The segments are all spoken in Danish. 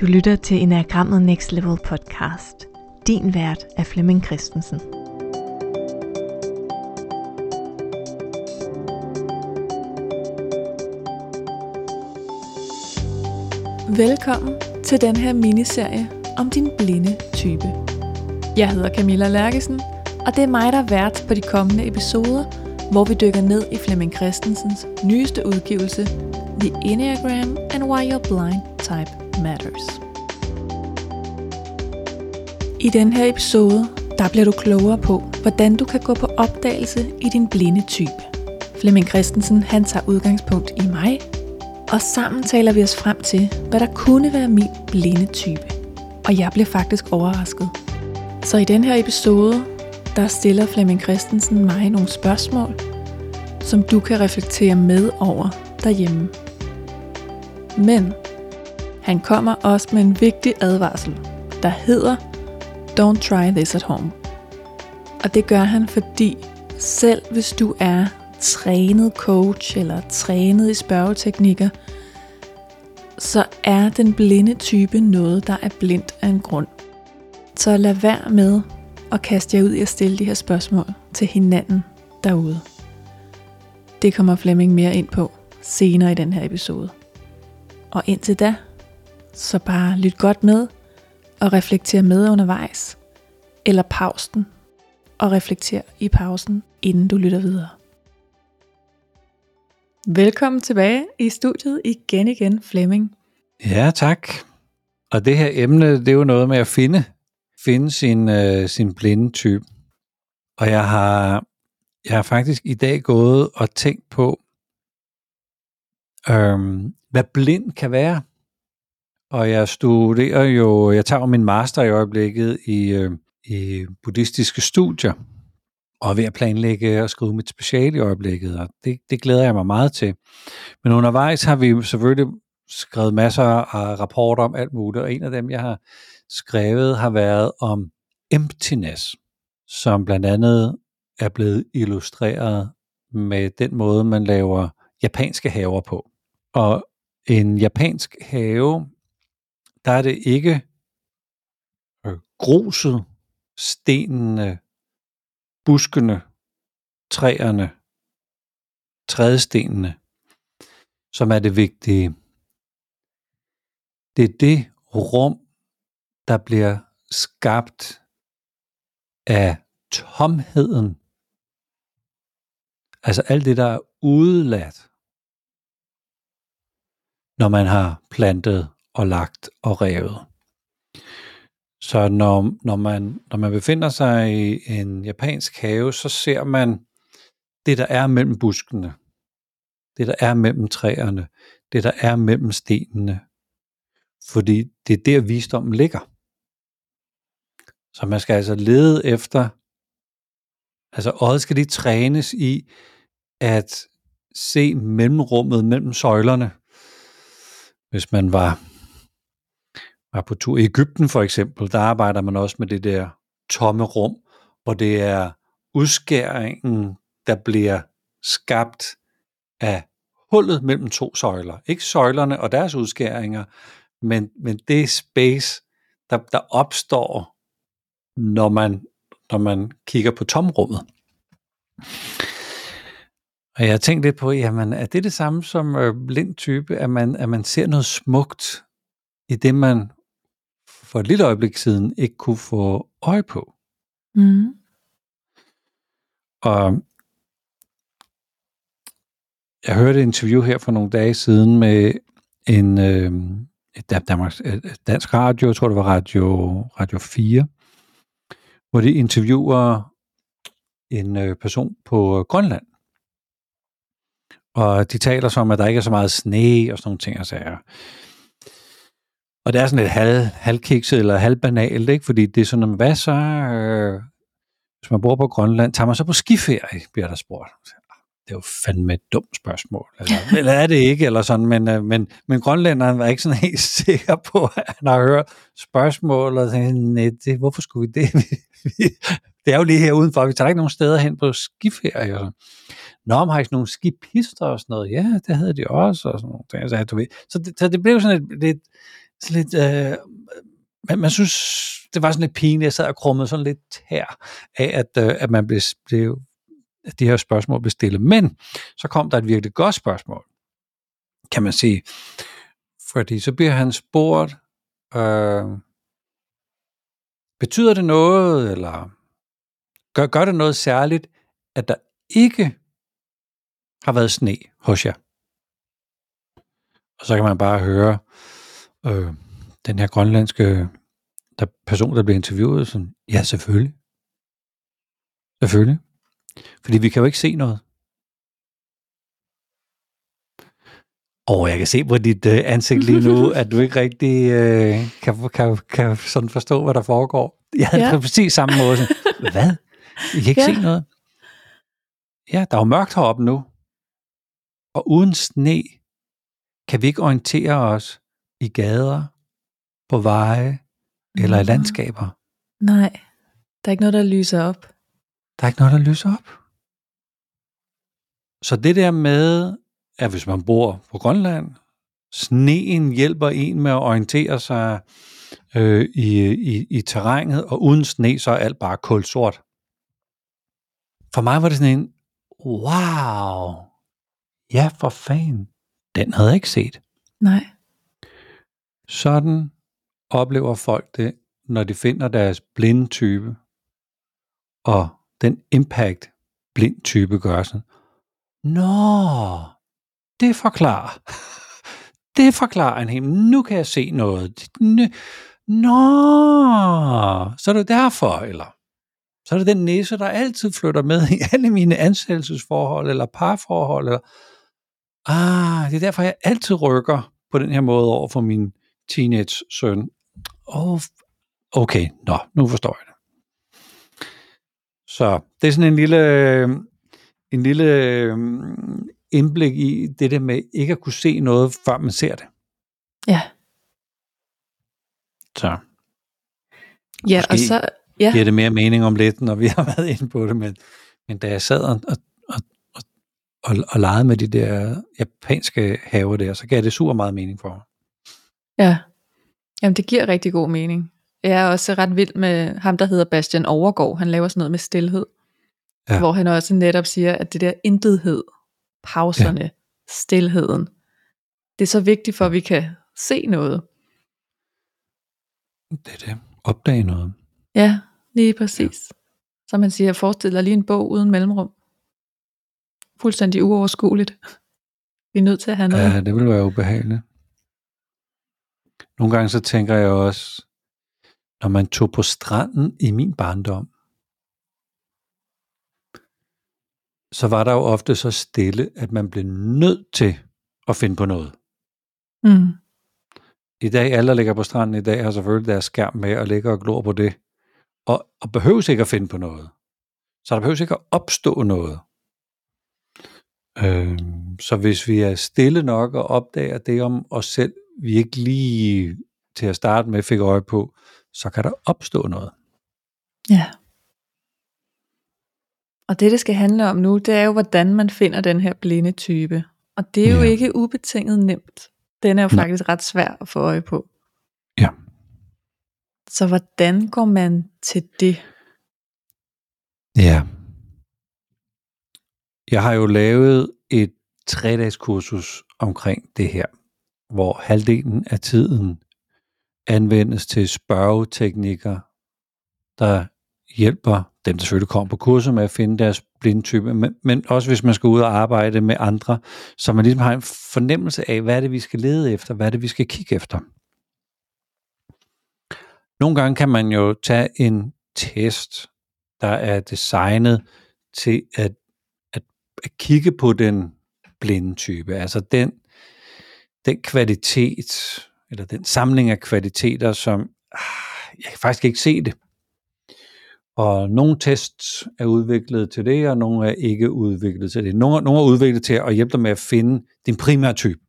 Du lytter til Enagrammet Next Level podcast. Din vært er Flemming Christensen. Velkommen til den her miniserie om din blinde type. Jeg hedder Camilla Lærkesen, og det er mig, der er vært på de kommende episoder, hvor vi dykker ned i Flemming Christensens nyeste udgivelse, The Enneagram and Why Your Blind Type Matters. I den her episode, der bliver du klogere på, hvordan du kan gå på opdagelse i din blinde type. Flemming Christensen, han tager udgangspunkt i mig, og sammen taler vi os frem til, hvad der kunne være min blinde type. Og jeg blev faktisk overrasket. Så i den her episode, der stiller Flemming Christensen mig nogle spørgsmål, som du kan reflektere med over derhjemme. Men han kommer også med en vigtig advarsel, der hedder Don't try this at home. Og det gør han, fordi selv hvis du er trænet coach eller trænet i spørgeteknikker, så er den blinde type noget, der er blindt af en grund. Så lad være med at kaste jer ud i at stille de her spørgsmål til hinanden derude. Det kommer Flemming mere ind på senere i den her episode. Og indtil da, så bare lyt godt med og reflekter med undervejs. Eller pausen og reflekter i pausen, inden du lytter videre. Velkommen tilbage i studiet igen igen, Flemming. Ja, tak. Og det her emne, det er jo noget med at finde, finde sin, øh, sin blinde type. Og jeg har, jeg har faktisk i dag gået og tænkt på, øhm, hvad blind kan være. Og jeg studerer jo, jeg tager min master i øjeblikket i, øh, i buddhistiske studier, og er ved at planlægge og skrive mit speciale i øjeblikket, og det, det glæder jeg mig meget til. Men undervejs har vi selvfølgelig skrevet masser af rapporter om alt muligt, og en af dem, jeg har skrevet, har været om emptiness, som blandt andet er blevet illustreret med den måde, man laver japanske haver på. Og en japansk have, der er det ikke øh, gruset, stenene, buskene, træerne, trædestenene, som er det vigtige. Det er det rum, der bliver skabt af tomheden. Altså alt det, der er udladt når man har plantet og lagt og revet. Så når, når, man, når man befinder sig i en japansk have, så ser man det, der er mellem buskene, det, der er mellem træerne, det, der er mellem stenene. Fordi det er der, visdommen ligger. Så man skal altså lede efter, altså øjet skal lige trænes i at se mellemrummet mellem søjlerne. Hvis man var, var på tur i Ægypten for eksempel, der arbejder man også med det der tomme rum, hvor det er udskæringen, der bliver skabt af hullet mellem to søjler. Ikke søjlerne og deres udskæringer, men, men det space, der, der opstår, når man, når man kigger på tomrummet. Og jeg har tænkt lidt på, jamen, er det det samme som øh, blind type, at man, at man ser noget smukt i det, man for et lille øjeblik siden ikke kunne få øje på? Mm. Og jeg hørte et interview her for nogle dage siden med en øh, Danmarks, dansk radio, jeg tror det var Radio, radio 4, hvor de interviewer en øh, person på Grønland. Og de taler så om, at der ikke er så meget sne og sådan nogle ting og sager. Og det er sådan lidt halv, halvkikset eller halvbanalt, ikke? fordi det er sådan, hvad så, øh, hvis man bor på Grønland, tager man så på skiferie, bliver der spurgt. Det er jo fandme et dumt spørgsmål. Altså, eller er det ikke, eller sådan, men, øh, men, men grønlænderen var ikke sådan helt sikker på, at han har hørt spørgsmål, og tænkte, nej, det, hvorfor skulle vi det? det er jo lige her udenfor, vi tager ikke nogen steder hen på skiferie. Og sådan. Nå, men har I sådan nogle skipister og sådan noget? Ja, det havde de også, og sådan noget. Så, du ved. Så, det, så det blev sådan et, lidt, sådan lidt, øh, man, man synes, det var sådan lidt pinligt, jeg sad og krummede sådan lidt her af, at, øh, at man blev, blev, at de her spørgsmål blev stillet. Men så kom der et virkelig godt spørgsmål, kan man sige. Fordi så bliver han spurgt, øh, betyder det noget, eller gør, gør det noget særligt, at der ikke har været sne hos jer? Og så kan man bare høre øh, den her grønlandske der person, der bliver interviewet, sådan, ja, selvfølgelig. Selvfølgelig. Fordi vi kan jo ikke se noget. Og jeg kan se på dit øh, ansigt lige nu, at du ikke rigtig øh, kan, kan, kan sådan forstå, hvad der foregår. Jeg havde ja. præcis samme måde. Sådan, hvad? Vi kan ikke ja. se noget. Ja, der er jo mørkt heroppe nu. Og uden sne kan vi ikke orientere os i gader, på veje eller i landskaber. Nej, der er ikke noget, der lyser op. Der er ikke noget, der lyser op. Så det der med, at hvis man bor på Grønland, sneen hjælper en med at orientere sig øh, i, i, i terrænet, og uden sne, så er alt bare kulsort. For mig var det sådan en, wow, ja for fanden, den havde jeg ikke set. Nej. Sådan oplever folk det, når de finder deres blinde type, og den impact blind type gør sådan. Nå, det forklarer. Det forklarer en hel. Nu kan jeg se noget. Nå, så er det derfor, eller så er det den næse, der altid flytter med i alle mine ansættelsesforhold, eller parforhold, eller ah, det er derfor, jeg altid rykker på den her måde over for min teenage-søn. Oh, okay, nå, nu forstår jeg det. Så det er sådan en lille, en lille øhm, indblik i det der med ikke at kunne se noget, før man ser det. Ja. Så. Ja, Måske og så ja. giver det mere mening om lidt, når vi har været inde på det, men, men da jeg sad og, og, og, og, og legede med de der japanske haver der, så gav det super meget mening for mig. Ja, jamen det giver rigtig god mening. Jeg er også ret vild med ham, der hedder Bastian Overgaard. Han laver sådan noget med stillhed. Ja. Hvor han også netop siger, at det der intethed, pauserne, ja. stillheden, det er så vigtigt for, at vi kan se noget. Det er det. Opdage noget. Ja, lige præcis. Ja. Så man siger, forestil dig lige en bog uden mellemrum. Fuldstændig uoverskueligt. Vi er nødt til at have noget. Ja, det vil være ubehageligt. Nogle gange så tænker jeg også, når man tog på stranden i min barndom, så var der jo ofte så stille, at man blev nødt til at finde på noget. Mm. I dag, alle der ligger på stranden i dag, har selvfølgelig deres skærm med og ligger og glor på det. Og, og behøves ikke at finde på noget. Så der behøves ikke at opstå noget. Øh, så hvis vi er stille nok og opdager det om os selv, vi ikke lige til at starte med fik øje på, så kan der opstå noget. Ja. Og det, det skal handle om nu, det er jo, hvordan man finder den her blinde type. Og det er jo ja. ikke ubetinget nemt. Den er jo Nej. faktisk ret svær at få øje på. Ja. Så hvordan går man til det? Ja. Jeg har jo lavet et tre-dages kursus omkring det her, hvor halvdelen af tiden anvendes til spørgeteknikker, der hjælper dem, der selvfølgelig kommer på kurser med at finde deres blindtype, men, men også hvis man skal ud og arbejde med andre, så man ligesom har en fornemmelse af, hvad er det, vi skal lede efter, hvad er det, vi skal kigge efter. Nogle gange kan man jo tage en test, der er designet til at, at, at kigge på den blinde type, altså den, den kvalitet, eller den samling af kvaliteter, som ah, jeg kan faktisk ikke se det. Og nogle tests er udviklet til det, og nogle er ikke udviklet til det. Nogle, nogle er udviklet til at hjælpe dig med at finde din primære type.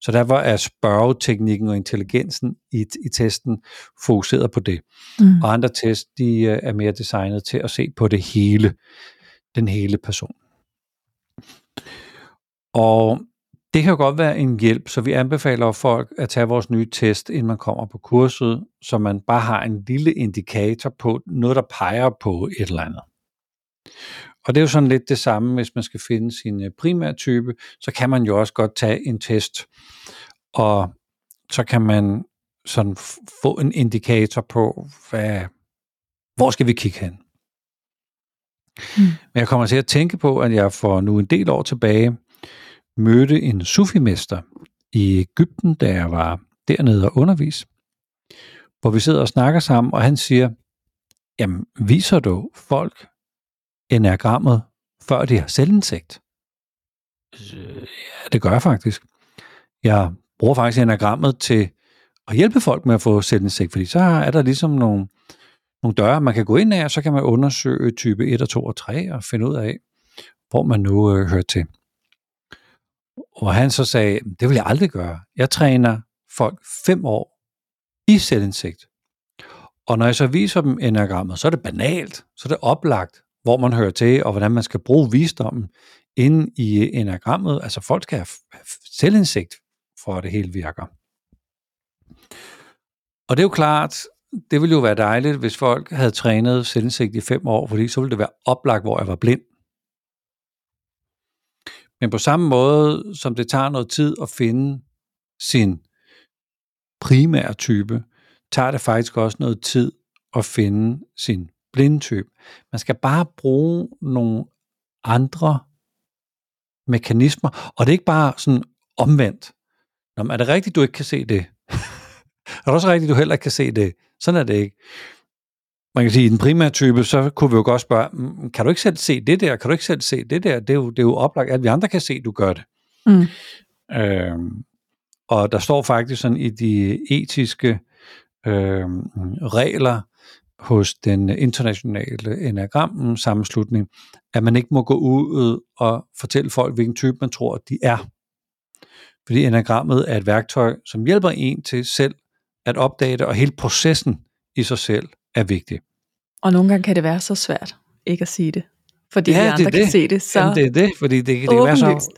Så derfor er spørgeteknikken og intelligensen i, i testen fokuseret på det. Mm. Og andre tests, de øh, er mere designet til at se på det hele, den hele person. Og Det kan jo godt være en hjælp, så vi anbefaler folk at tage vores nye test, inden man kommer på kurset, så man bare har en lille indikator på noget, der peger på et eller andet. Og det er jo sådan lidt det samme, hvis man skal finde sin øh, primære type, så kan man jo også godt tage en test, og så kan man sådan få en indikator på, hvad, hvor skal vi kigge hen. Mm. Men jeg kommer til at tænke på, at jeg for nu en del år tilbage mødte en sufimester i Ægypten, da jeg var dernede og undervis, hvor vi sidder og snakker sammen, og han siger, jamen viser du folk enagrammet, før de har selvindsigt? Øh, ja, det gør jeg faktisk. Jeg bruger faktisk enagrammet til at hjælpe folk med at få selvindsigt, fordi så er der ligesom nogle, nogle døre, man kan gå ind af, og så kan man undersøge type 1 og 2 og 3 og finde ud af, hvor man nu øh, hører til. Og han så sagde, det vil jeg aldrig gøre. Jeg træner folk fem år i selvindsigt. Og når jeg så viser dem enagrammet, så er det banalt, så er det oplagt, hvor man hører til, og hvordan man skal bruge visdommen inde i enagrammet. Altså folk skal have selvindsigt, for at det hele virker. Og det er jo klart, det ville jo være dejligt, hvis folk havde trænet selvindsigt i fem år, fordi så ville det være oplagt, hvor jeg var blind. Men på samme måde, som det tager noget tid at finde sin primære type, tager det faktisk også noget tid at finde sin blindtype. Man skal bare bruge nogle andre mekanismer, og det er ikke bare sådan omvendt. Nå, er det rigtigt, du ikke kan se det? er det også rigtigt, du heller ikke kan se det? Sådan er det ikke. Man kan sige, i den primære type, så kunne vi jo godt spørge, mm, kan du ikke selv se det der? Kan du ikke selv se det der? Det er jo, det er jo oplagt, at vi andre kan se, at du gør det. Mm. Øhm, og der står faktisk sådan i de etiske øhm, regler hos den internationale enagram sammenslutning, at man ikke må gå ud og fortælle folk, hvilken type man tror, de er. Fordi enagrammet er et værktøj, som hjælper en til selv at opdage det, og hele processen i sig selv er vigtig. Og nogle gange kan det være så svært ikke at sige det, fordi ja, de andre det kan det. se det. Så Jamen, det er det, fordi det, det kan være så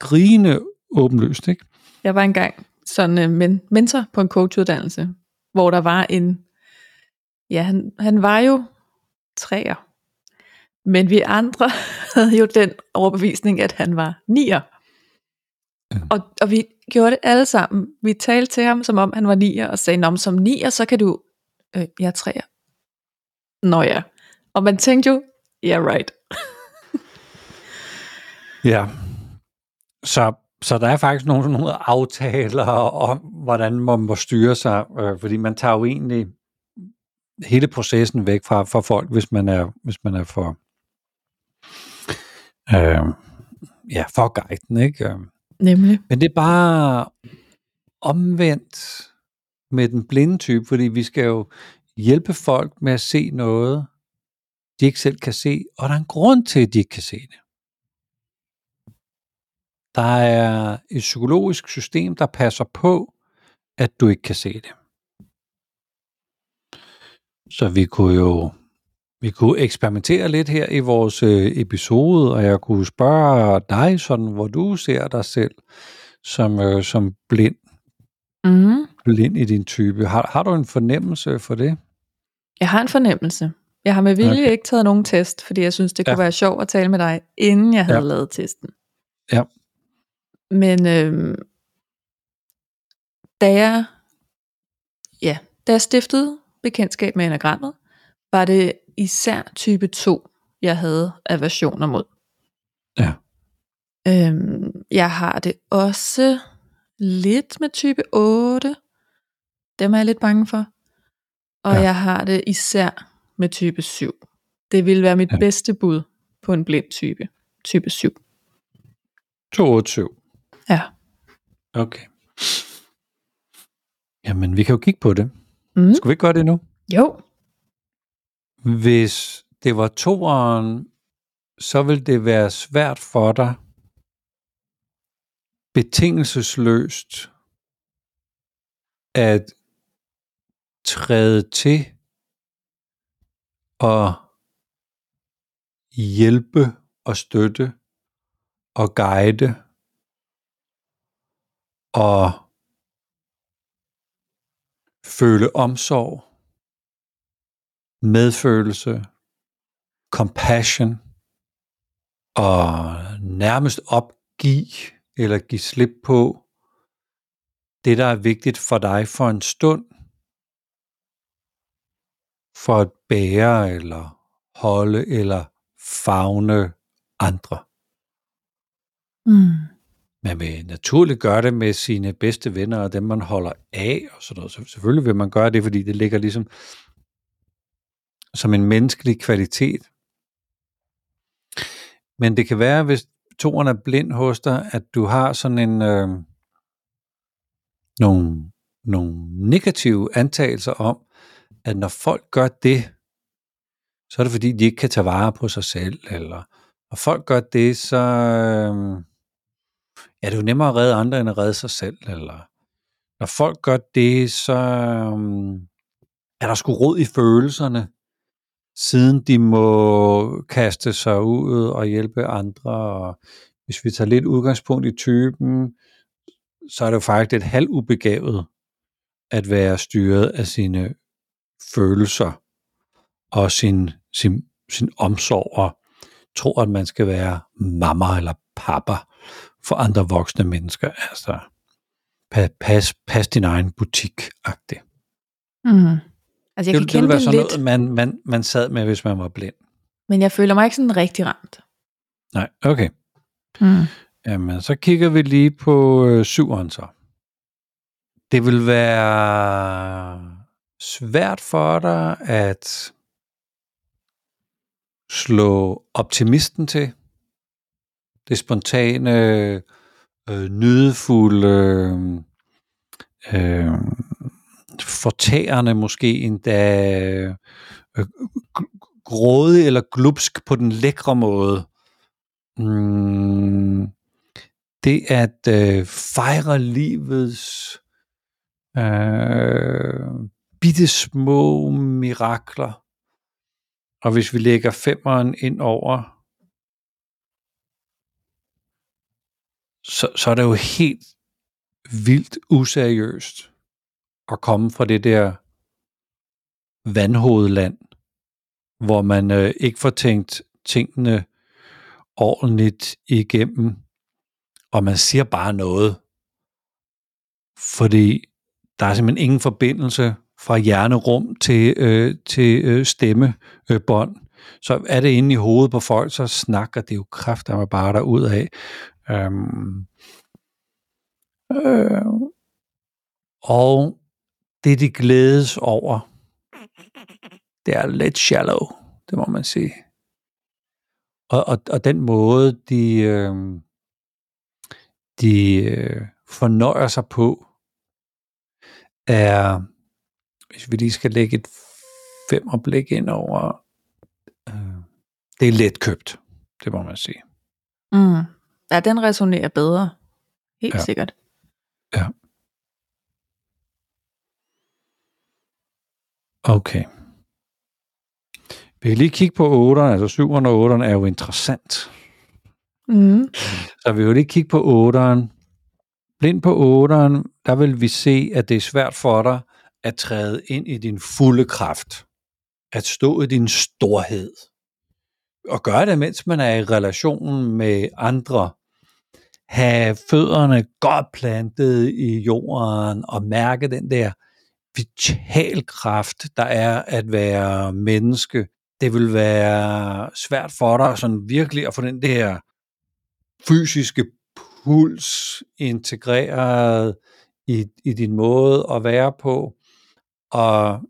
skrigende åbenlyst. Ikke? Jeg var engang sådan en men, mentor på en coachuddannelse, hvor der var en, ja, han, han var jo træer, men vi andre havde jo den overbevisning, at han var nier. Ja. Og, og vi gjorde det alle sammen. Vi talte til ham, som om han var nier, og sagde, som nier, så kan du, øh, jeg er træer. Nå ja. Og man tænkte jo, yeah right. ja. Så, så der er faktisk nogle, nogle aftaler om, hvordan man må styre sig, øh, fordi man tager jo egentlig hele processen væk fra, fra folk, hvis man er, hvis man er for, øh, ja, for guiden, ikke? Nemlig. Men det er bare omvendt med den blinde type, fordi vi skal jo hjælpe folk med at se noget, de ikke selv kan se, og der er en grund til, at de ikke kan se det. Der er et psykologisk system, der passer på, at du ikke kan se det. Så vi kunne jo vi kunne eksperimentere lidt her i vores øh, episode, og jeg kunne spørge dig, sådan, hvor du ser dig selv som, øh, som blind. Mm. Blind i din type. Har, har du en fornemmelse for det? Jeg har en fornemmelse. Jeg har med vilje okay. ikke taget nogen test, fordi jeg synes, det kunne ja. være sjovt at tale med dig, inden jeg havde ja. lavet testen. Ja. Men øh, da jeg, ja, da jeg stiftede bekendtskab med enagrammet, var det især type 2, jeg havde aversioner mod. Ja. Øhm, jeg har det også lidt med type 8. Dem er jeg lidt bange for. Og ja. jeg har det især med type 7. Det ville være mit ja. bedste bud på en blind type. Type 7. 22. Ja. Okay. Jamen, vi kan jo kigge på det. Mm. Skal vi ikke gøre det nu? Jo. Hvis det var toeren, så vil det være svært for dig betingelsesløst at træde til og hjælpe og støtte og guide og føle omsorg, medfølelse, compassion og nærmest opgive eller give slip på det, der er vigtigt for dig for en stund, for at bære eller holde eller fagne andre. Mm. Man vil naturligt gøre det med sine bedste venner og dem, man holder af og sådan noget. Så selvfølgelig vil man gøre det, fordi det ligger ligesom som en menneskelig kvalitet. Men det kan være, hvis toren er blind hos dig, at du har sådan en øh, nogle, nogle negative antagelser om, at når folk gør det, så er det fordi, de ikke kan tage vare på sig selv, eller når folk gør det, så øh, er det jo nemmere at redde andre, end at redde sig selv, eller når folk gør det, så øh, er der sgu råd i følelserne, siden de må kaste sig ud og hjælpe andre, og hvis vi tager lidt udgangspunkt i typen, så er det jo faktisk et halvubegavet at være styret af sine følelser og sin, sin, sin omsorg og tror, at man skal være mamma eller papa for andre voksne mennesker. Altså, pas, pas din egen butik-agtigt. Mm. Altså, jeg det, kan det ville kende være det sådan lidt, noget, man, man, man sad med, hvis man var blind. men jeg føler mig ikke sådan rigtig ramt. Nej, okay. Mm. Jamen, så kigger vi lige på øh, syveren så. Det vil være svært for dig at slå optimisten til. Det spontane, øh, nydefulde, øh, fortærende måske endda øh, grådig eller glupsk på den lækre måde. Mm, det at øh, fejre livets øh, bitte små mirakler. Og hvis vi lægger femmeren ind over, så, så er det jo helt vildt useriøst at komme fra det der vandhovedland, hvor man øh, ikke får tænkt tingene ordentligt igennem, og man siger bare noget, fordi der er simpelthen ingen forbindelse fra hjernerum til, øh, til øh, stemmebånd. Så er det inde i hovedet på folk, så snakker det jo kræfter bare derud af. Øhm, øh, og det, de glædes over, det er lidt shallow, det må man sige. Og, og, og den måde, de, øh, de øh, fornøjer sig på, er, hvis vi lige skal lægge et femerblik ind over, øh, det er let købt, det må man sige. Mm. Ja, den resonerer bedre. Helt Ja. ja. sikkert. Okay. Vi kan lige kigge på 8'eren, altså 7'eren og 8'eren er jo interessant. Mm. Så vi vil lige kigge på 8'eren. Blind på 8'eren, der vil vi se, at det er svært for dig at træde ind i din fulde kraft. At stå i din storhed. Og gøre det, mens man er i relation med andre. Have fødderne godt plantet i jorden og mærke den der vital kraft, der er at være menneske. Det vil være svært for dig sådan virkelig at få den der fysiske puls integreret i, i din måde at være på. Og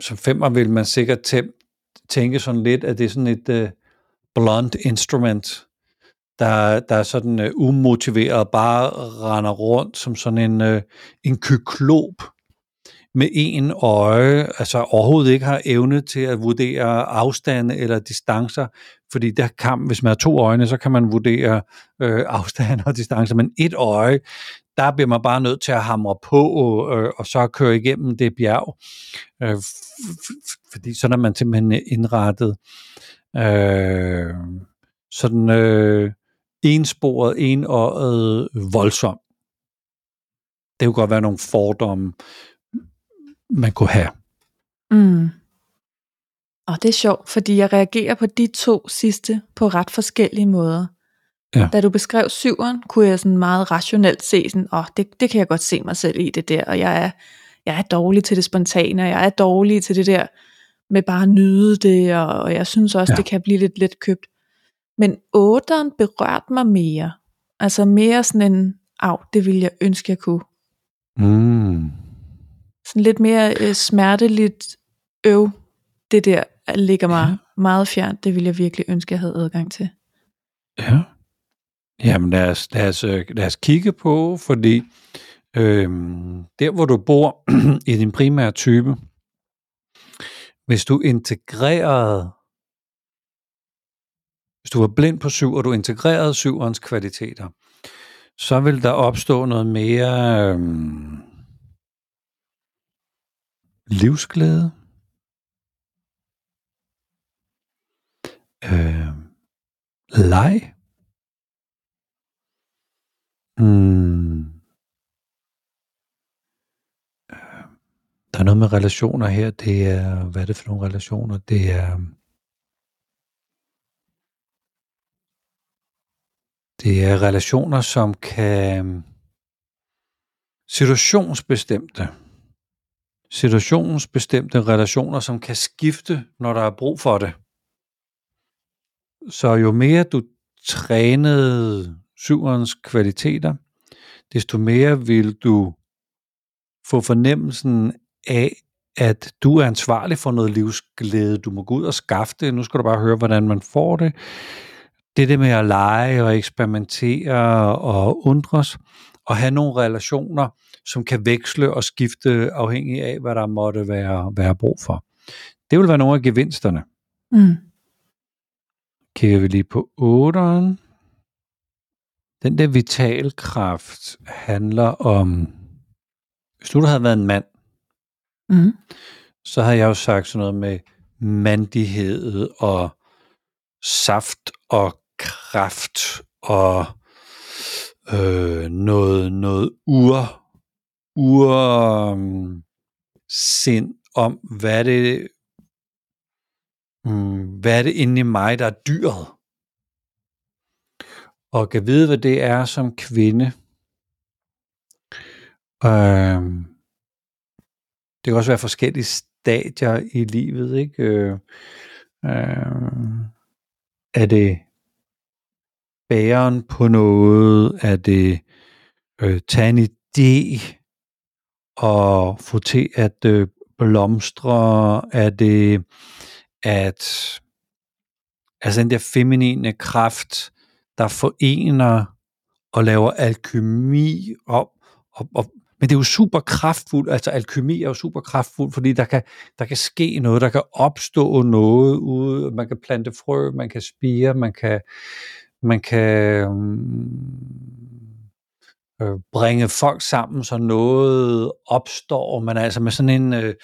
som femmer vil man sikkert tæ- tænke sådan lidt, at det er sådan et uh, blunt instrument, der, der er sådan uh, umotiveret, bare render rundt som sådan en, uh, en kyklop med en øje, altså overhovedet ikke har evne til at vurdere afstande eller distancer, fordi der kan, hvis man har to øjne, så kan man vurdere øh, afstande og distancer, men et øje, der bliver man bare nødt til at hamre på, øh, og så køre igennem det bjerg, øh, fordi sådan er man simpelthen indrettet. Øh, sådan øh, ensporet, enåret, voldsom. Det kunne godt være nogle fordomme, man kunne have. Mm. Og det er sjovt, fordi jeg reagerer på de to sidste på ret forskellige måder. Ja. Da du beskrev syveren, kunne jeg sådan meget rationelt se sådan, åh, oh, det, det kan jeg godt se mig selv i det der, og jeg er, jeg er dårlig til det spontane, og jeg er dårlig til det der med bare at nyde det, og, og jeg synes også, Ja. det kan blive lidt let købt. Men otteren berørte mig mere. Altså mere sådan en, af, det ville jeg ønske, jeg kunne. Mm. Sådan lidt mere øh, smerteligt øv, det der ligger mig ja. meget fjernt. Det ville jeg virkelig ønske, jeg havde adgang til. Ja. Jamen lad os, lad os, øh, lad os kigge på, fordi øhm, der hvor du bor i din primære type, hvis du integrerede, hvis du var blind på syv, og du integrerede syverens kvaliteter, så vil der opstå noget mere øhm, livsglæde, øh, leg, Mm. Der er noget med relationer her. Det er, hvad er det for nogle relationer? Det er, det er relationer, som kan situationsbestemte situationsbestemte relationer, som kan skifte, når der er brug for det. Så jo mere du trænede syverens kvaliteter, desto mere vil du få fornemmelsen af, at du er ansvarlig for noget livsglæde. Du må gå ud og skaffe det. Nu skal du bare høre, hvordan man får det. Det der med at lege og eksperimentere og undres, og have nogle relationer, som kan veksle og skifte afhængig af, hvad der måtte være, være brug for. Det vil være nogle af gevinsterne. Mm. Kigger vi lige på 8'eren. Den der vitalkraft handler om, hvis nu du havde været en mand, Mm. så havde jeg jo sagt sådan noget med mandighed og saft og kraft og øh, noget, noget ur, ur um, sind om, hvad det, um, hvad er det inde i mig, der er dyret. Og kan vide, hvad det er som kvinde. Øh, det kan også være forskellige stadier i livet, ikke? Øh, øh, er det bæren på noget? Er det øh, tage en idé og få til at øh, blomstre? Er det at altså den der feminine kraft, der forener og laver alkymi op, og, og men det er jo super kraftfuldt, altså alkymi er jo super kraftfuldt, fordi der kan, der kan ske noget, der kan opstå noget ude, man kan plante frø, man kan spire, man kan, man kan øh, øh bringe folk sammen, så noget opstår, men altså med sådan en, øh,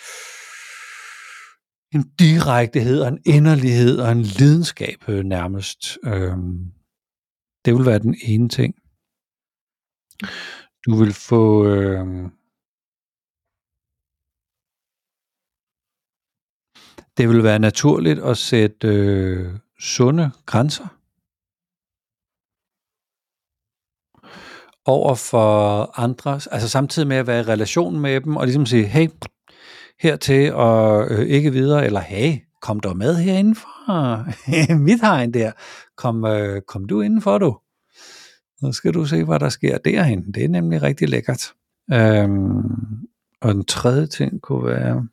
en direktehed og en inderlighed og en lidenskab øh, nærmest. Øh, det vil være den ene ting. Du vil få øh, det vil være naturligt at sætte øh, sunde grænser over for andre, altså samtidig med at være i relation med dem, og ligesom sige, hey, hertil og øh, ikke videre, eller hey, kom dog med herinde fra mit hegn der, kom, øh, kom du indenfor du. Nu skal du se, hvad der sker derhen. Det er nemlig rigtig lækkert. Øhm, og den tredje ting kunne være,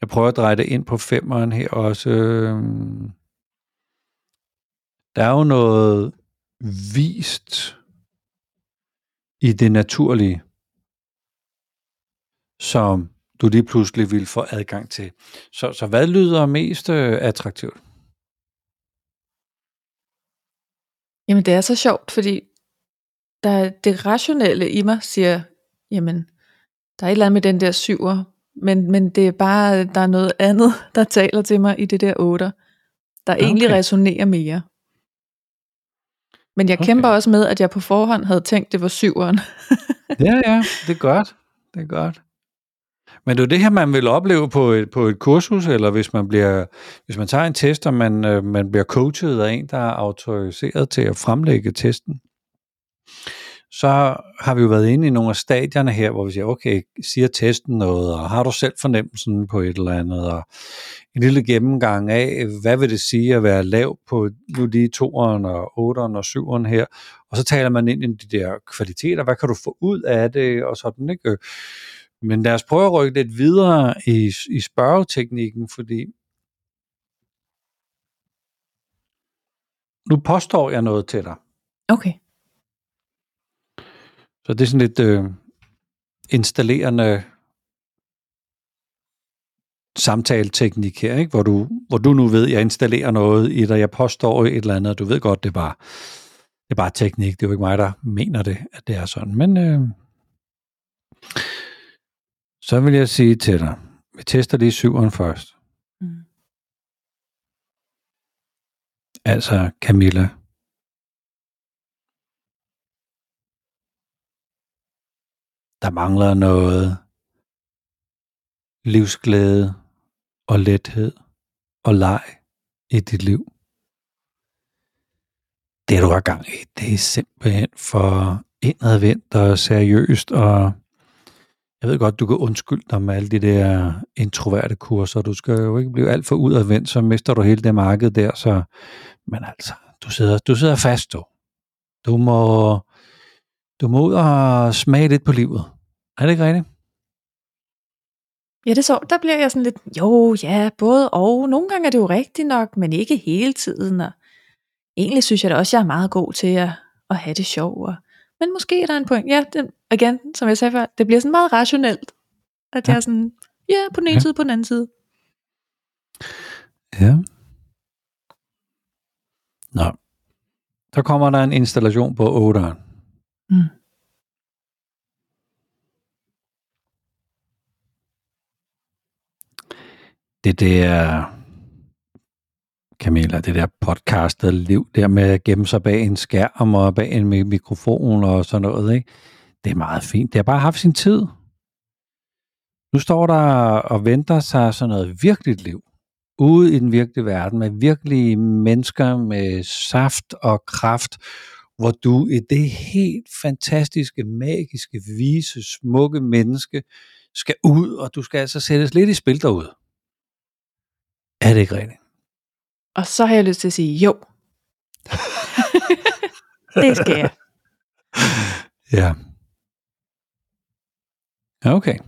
jeg prøver at dreje det ind på femeren her også. Øhm, der er jo noget vist i det naturlige, som du lige pludselig vil få adgang til. Så, så hvad lyder mest øh, attraktivt? Jamen det er så sjovt, fordi der, det rationelle i mig siger, jamen der er et eller andet med den der syver, men, men det er bare, der er noget andet, der taler til mig i det der otter, der okay. egentlig resonerer mere. Men jeg Okay. kæmper også med, at jeg på forhånd havde tænkt, det var syveren. Ja, ja, det er godt. Det er godt. Men det er det her, man vil opleve på et, på et kursus, eller hvis man bliver, hvis man tager en test, og man, øh, man bliver coachet af en, der er autoriseret til at fremlægge testen, så har vi jo været inde i nogle af stadierne her, hvor vi siger, okay, siger testen noget, og har du selv fornemmelsen på et eller andet, og en lille gennemgang af, hvad vil det sige at være lav på nu lige toeren og otteren og syveren her, og så taler man ind i de der kvaliteter, hvad kan du få ud af det, og sådan, ikke? Men lad os prøve at rykke lidt videre i, i spørgeteknikken, fordi nu påstår jeg noget til dig. Okay. Så det er sådan lidt øh, installerende samtaleteknik her, ikke? Hvor, du, hvor du nu ved, at jeg installerer noget i dig, jeg påstår et eller andet, og du ved godt, det er bare, det er bare teknik, det er jo ikke mig, der mener det, at det er sådan. Men øh, så vil jeg sige til dig, vi tester lige syveren først. Mm. Altså Camilla. Der mangler noget livsglæde og lethed og leg i dit liv. Det du har gang i, det er simpelthen for indadvendt og seriøst, og jeg ved godt, du kan undskylde dig med alle de der introverte kurser. Du skal jo ikke blive alt for udadvendt, så mister du hele det marked der. Så, men altså, du sidder, du sidder fast, du. Du må, du må ud og smage lidt på livet. Er det ikke rigtigt? Ja, det så, der bliver jeg sådan lidt, jo, ja, både og. Nogle gange er det jo rigtigt nok, men ikke hele tiden. Og egentlig synes jeg da også, jeg er meget god til at, at have det sjovt. Og, men måske er der en point. Ja, igen, som jeg sagde før, det bliver sådan meget rationelt. At Ja. jeg er sådan, ja, på den ene Ja. side, på den anden side. Ja. Nå. Så kommer der en installation på 8'eren. Mm. Det der, Camilla, det der podcastet liv, der med at gemme sig bag en skærm og bag en mi- mikrofon og sådan noget, ikke? Det er meget fint. Det har bare haft sin tid. Nu står der og venter sig sådan noget virkeligt liv ude i den virkelige verden med virkelige mennesker med saft og kraft, hvor du i det helt fantastiske, magiske, vise, smukke menneske skal ud, og du skal altså sættes lidt i spil derude. Er det ikke rigtigt? Og så har jeg lyst til at sige, jo. det skal jeg. Ja. Okay.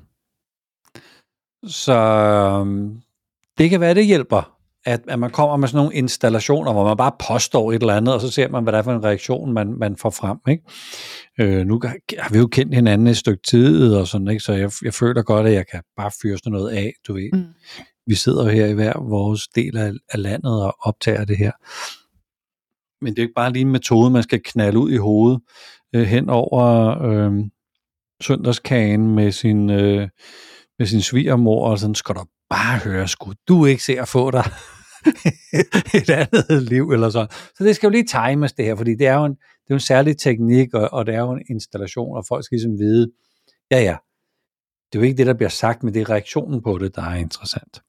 Så øhm, det kan være, det hjælper, at, at man kommer med sådan nogle installationer, hvor man bare påstår et eller andet, og så ser man, hvad det er for en reaktion, man, man får frem. Ikke? Øh, nu har vi jo kendt hinanden et stykke tid, og sådan, ikke? så jeg, jeg føler godt, at jeg kan bare fyre sådan noget af, du ved. Mm. Vi sidder jo her i hver vores del af, af landet og optager det her. Men det er jo ikke bare lige en metode, man skal knalde ud i hovedet øh, hen over øh, søndagskagen med sin, øh, med sin svigermor, og sådan skal du bare høre, skulle du ikke se at få dig et andet liv, eller sådan. Så det skal jo lige times det her, fordi det er jo en, det er jo en særlig teknik, og, og det er jo en installation, og folk skal ligesom vide, ja ja, det er jo ikke det, der bliver sagt, men det er reaktionen på det, der er interessant.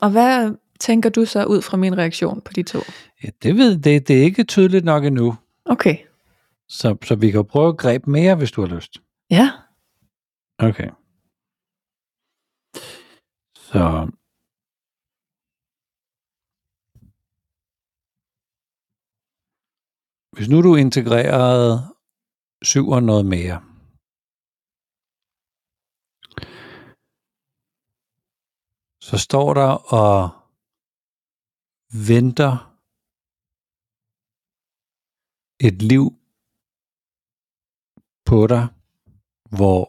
Og hvad tænker du så ud fra min reaktion på de to? Ja, det ved det, det er ikke tydeligt nok endnu, Okay. så, så vi kan prøve at grebe mere, hvis du har lyst. Ja. Okay. Så hvis nu du integrerede syver noget mere, så står der og venter et liv på dig, hvor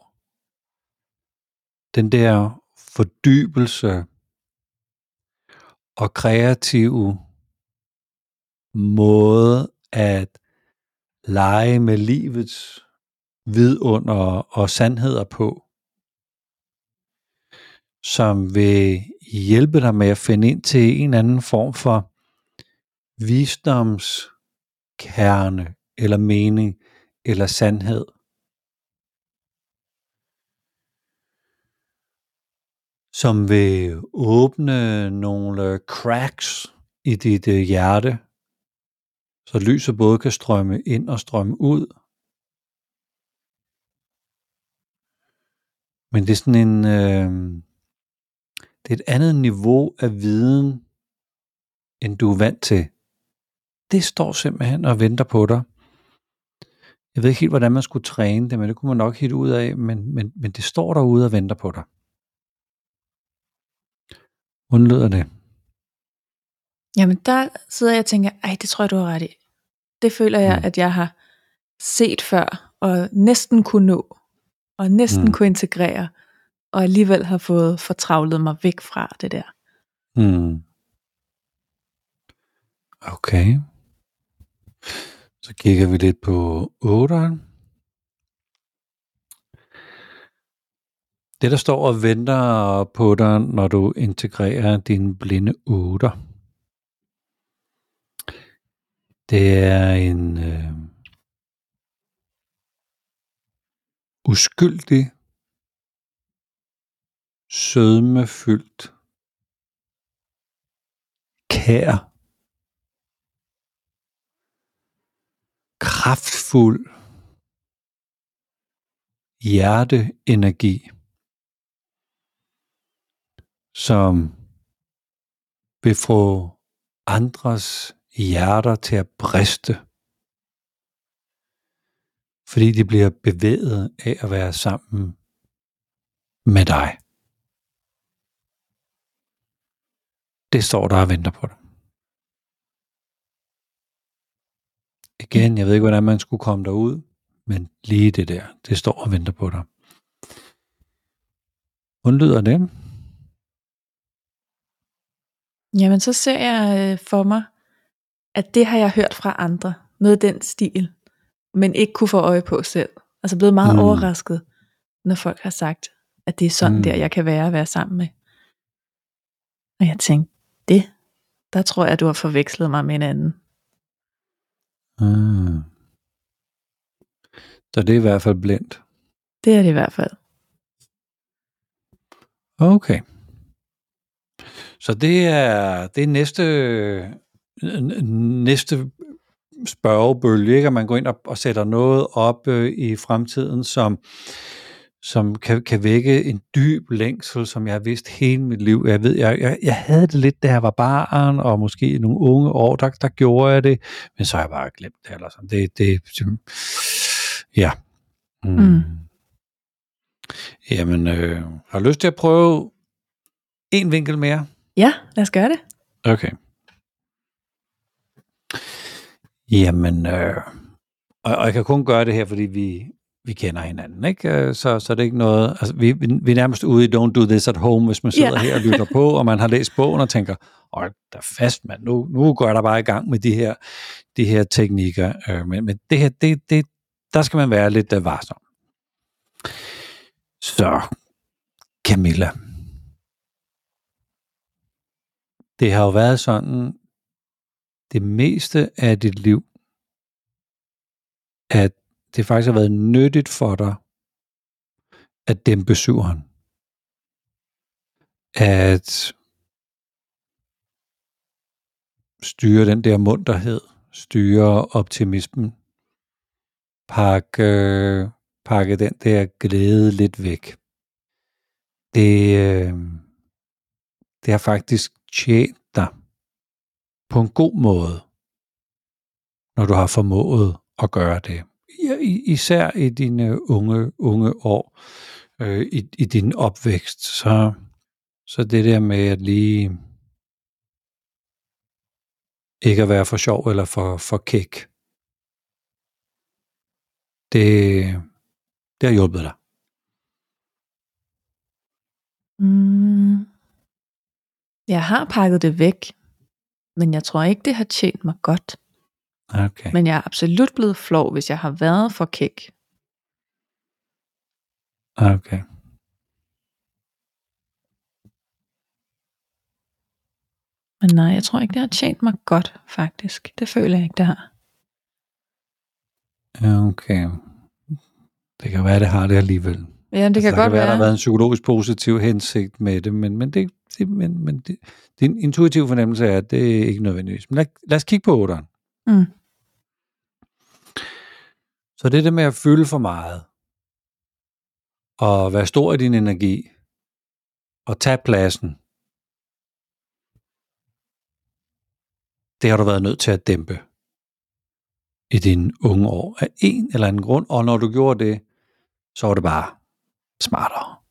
den der fordybelse og kreative måde at lege med livets vidunder og sandheder på, som vil hjælpe dig med at finde ind til en anden form for visdomskerne eller mening, eller sandhed. Som vil åbne nogle cracks i dit øh, hjerte, så lyset både kan strømme ind og strømme ud. Men det er sådan en, øh, det er et andet niveau af viden, end du er vant til. Det står simpelthen og venter på dig. Jeg ved ikke helt, hvordan man skulle træne det, men det kunne man nok helt ud af, men, men, men det står derude og venter på dig. Hvordan lyder det? Jamen der sidder jeg og tænker, ej det tror jeg du har ret i. Det føler jeg, mm. at jeg har set før, og næsten kunne nå, og næsten mm. kunne integrere, og alligevel har fået fortravlet mig væk fra det der. Mm. Okay. Så kigger vi lidt på 8'eren. Det, der står og venter på dig, når du integrerer din blinde otter, det er en øh, uskyldig, sødmefyldt, kær, kraftfuld hjerteenergi, som vil få andres hjerter til at briste, fordi de bliver bevæget af at være sammen med dig. Det står der og venter på dig. Igen, jeg ved ikke, hvordan man skulle komme derud, men lige det der, det står og venter på dig. Undlyder det? Jamen, så ser jeg øh, for mig, at det har jeg hørt fra andre, noget den stil, men ikke kunne få øje på selv. Altså blevet meget mm. overrasket, når folk har sagt, at det er sådan mm. der, jeg kan være at være sammen med. Og jeg tænkte, det, der tror jeg, du har forvekslet mig med en anden. Mm. Så det er i hvert fald blindt. Det er det i hvert fald. Okay. Så det er, det er næste, næste spørgebølge, ikke? at man går ind og, og sætter noget op øh, i fremtiden, som, som kan, kan vække en dyb længsel, som jeg har vidst hele mit liv. Jeg ved, jeg, jeg, jeg havde det lidt, da jeg var barn, og måske i nogle unge år, der, der gjorde jeg det, men så har jeg bare glemt det. Eller sådan. Det, det, ja. Mm. Mm. Jamen, øh, har du lyst til at prøve en vinkel mere? Ja, lad os gøre det. Okay. Jamen, øh, og, og jeg kan kun gøre det her, fordi vi, vi kender hinanden, ikke? Øh, så, så det er ikke noget, altså vi, vi er nærmest ude i don't do this at home, hvis man sidder yeah. her og lytter på, og man har læst bogen og tænker, åh, der er fast, mand, nu, nu går jeg der bare i gang med de her, de her teknikker. Øh, men, men det her, det, det, der skal man være lidt uh, varsom. Så, Camilla. Det har jo været sådan, det meste af dit liv, at det faktisk har været nyttigt for dig at dæmpe syveren. At styre den der munterhed, styre optimismen, pakke, pakke den der glæde lidt væk. Det, øh, det har faktisk tjent dig på en god måde, når du har formået at gøre det især i dine unge, unge år, øh, i, i din opvækst, så, så det der med at lige ikke at være for sjov eller for, for kæk, det, det har hjulpet dig. Mm. Jeg har pakket det væk, men jeg tror ikke, det har tjent mig godt. Okay. Men jeg er absolut blevet flov, hvis jeg har været for kæk. Okay. Men nej, jeg tror ikke, det har tjent mig godt, faktisk. Det føler jeg ikke, det har. Okay. Det kan være, det har det alligevel. Ja, det kan altså, der godt kan være, være. der har været en psykologisk positiv hensigt med det, men, men, det, det, men, men det, din intuitive fornemmelse er, at det er ikke nødvendigvis. Men lad, lad os kigge på 8'eren. Mm. Så det er det med at fylde for meget, og være stor i din energi, og tage pladsen, det har du været nødt til at dæmpe i dine unge år af en eller anden grund, og når du gjorde det, så var det bare smartere.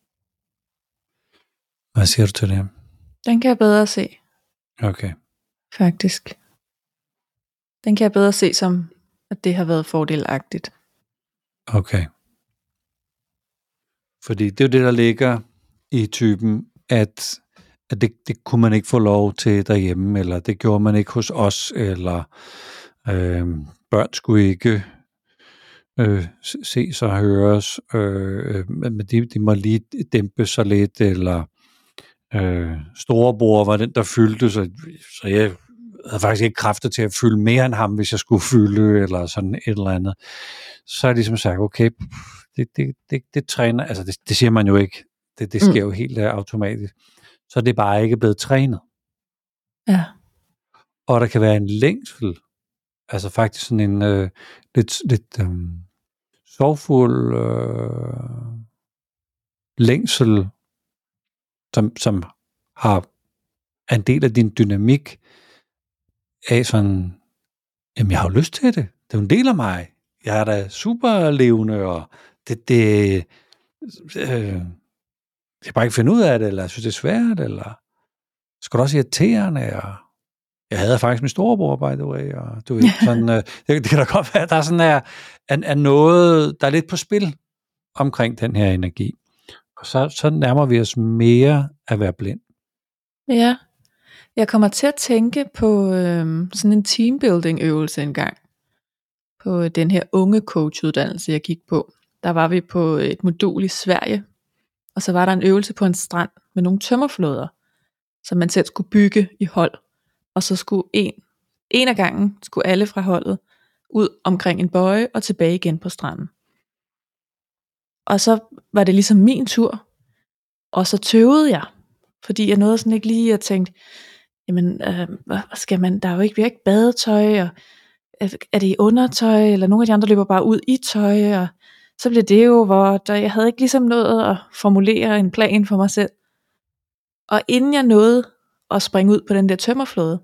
Hvad siger du til det? Den kan jeg bedre se, Okay. faktisk. Den kan jeg bedre se som, at det har været fordelagtigt. Okay. Fordi det er jo det, der ligger i typen, at, at det, det kunne man ikke få lov til derhjemme, eller det gjorde man ikke hos os, eller øh, børn skulle ikke øh, se- ses og høres, øh, men de, de må lige dæmpe sig lidt, eller øh, storebror var den, der fyldte, så, så jeg havde faktisk ikke kræfter til at fylde mere end ham, hvis jeg skulle fylde, eller sådan et eller andet. Så har jeg ligesom sagt, okay, det, det, det, det træner, altså det, det siger man jo ikke, det, det sker Mm. jo helt uh, automatisk. Så det er bare ikke blevet trænet. Ja. Og der kan være en længsel, altså faktisk sådan en øh, lidt, lidt øh, sorgfuld øh, længsel, som, som har er en del af din dynamik af sådan, jamen jeg har jo lyst til det. Det er jo en del af mig. Jeg er da super levende, og det, det øh, jeg kan bare ikke finde ud af det, eller jeg synes, det er svært, eller skal du også irriterende, og jeg havde faktisk min storebror, by the way, og du ved, sådan, øh, det, det kan da godt være, at der er sådan er, er, er noget, der er lidt på spil omkring den her energi. Og så, så nærmer vi os mere at være blind. Ja. Jeg kommer til at tænke på øhm, sådan en teambuilding øvelse engang. På øh, den her unge coachuddannelse, jeg gik på. Der var vi på et modul i Sverige. Og så var der en øvelse på en strand med nogle tømmerflåder, som man selv skulle bygge i hold. Og så skulle en, en af gangen skulle alle fra holdet ud omkring en bøje og tilbage igen på stranden. Og så var det ligesom min tur, og så tøvede jeg, fordi jeg nåede sådan ikke lige at tænke, jamen, øh, hvad skal man, der er jo ikke, vi har ikke badetøj, og er, er det i undertøj, eller nogle af de andre løber bare ud i tøj, og så blev det jo, hvor der, jeg havde ikke ligesom nået at formulere en plan for mig selv. Og inden jeg nåede at springe ud på den der tømmerflåde,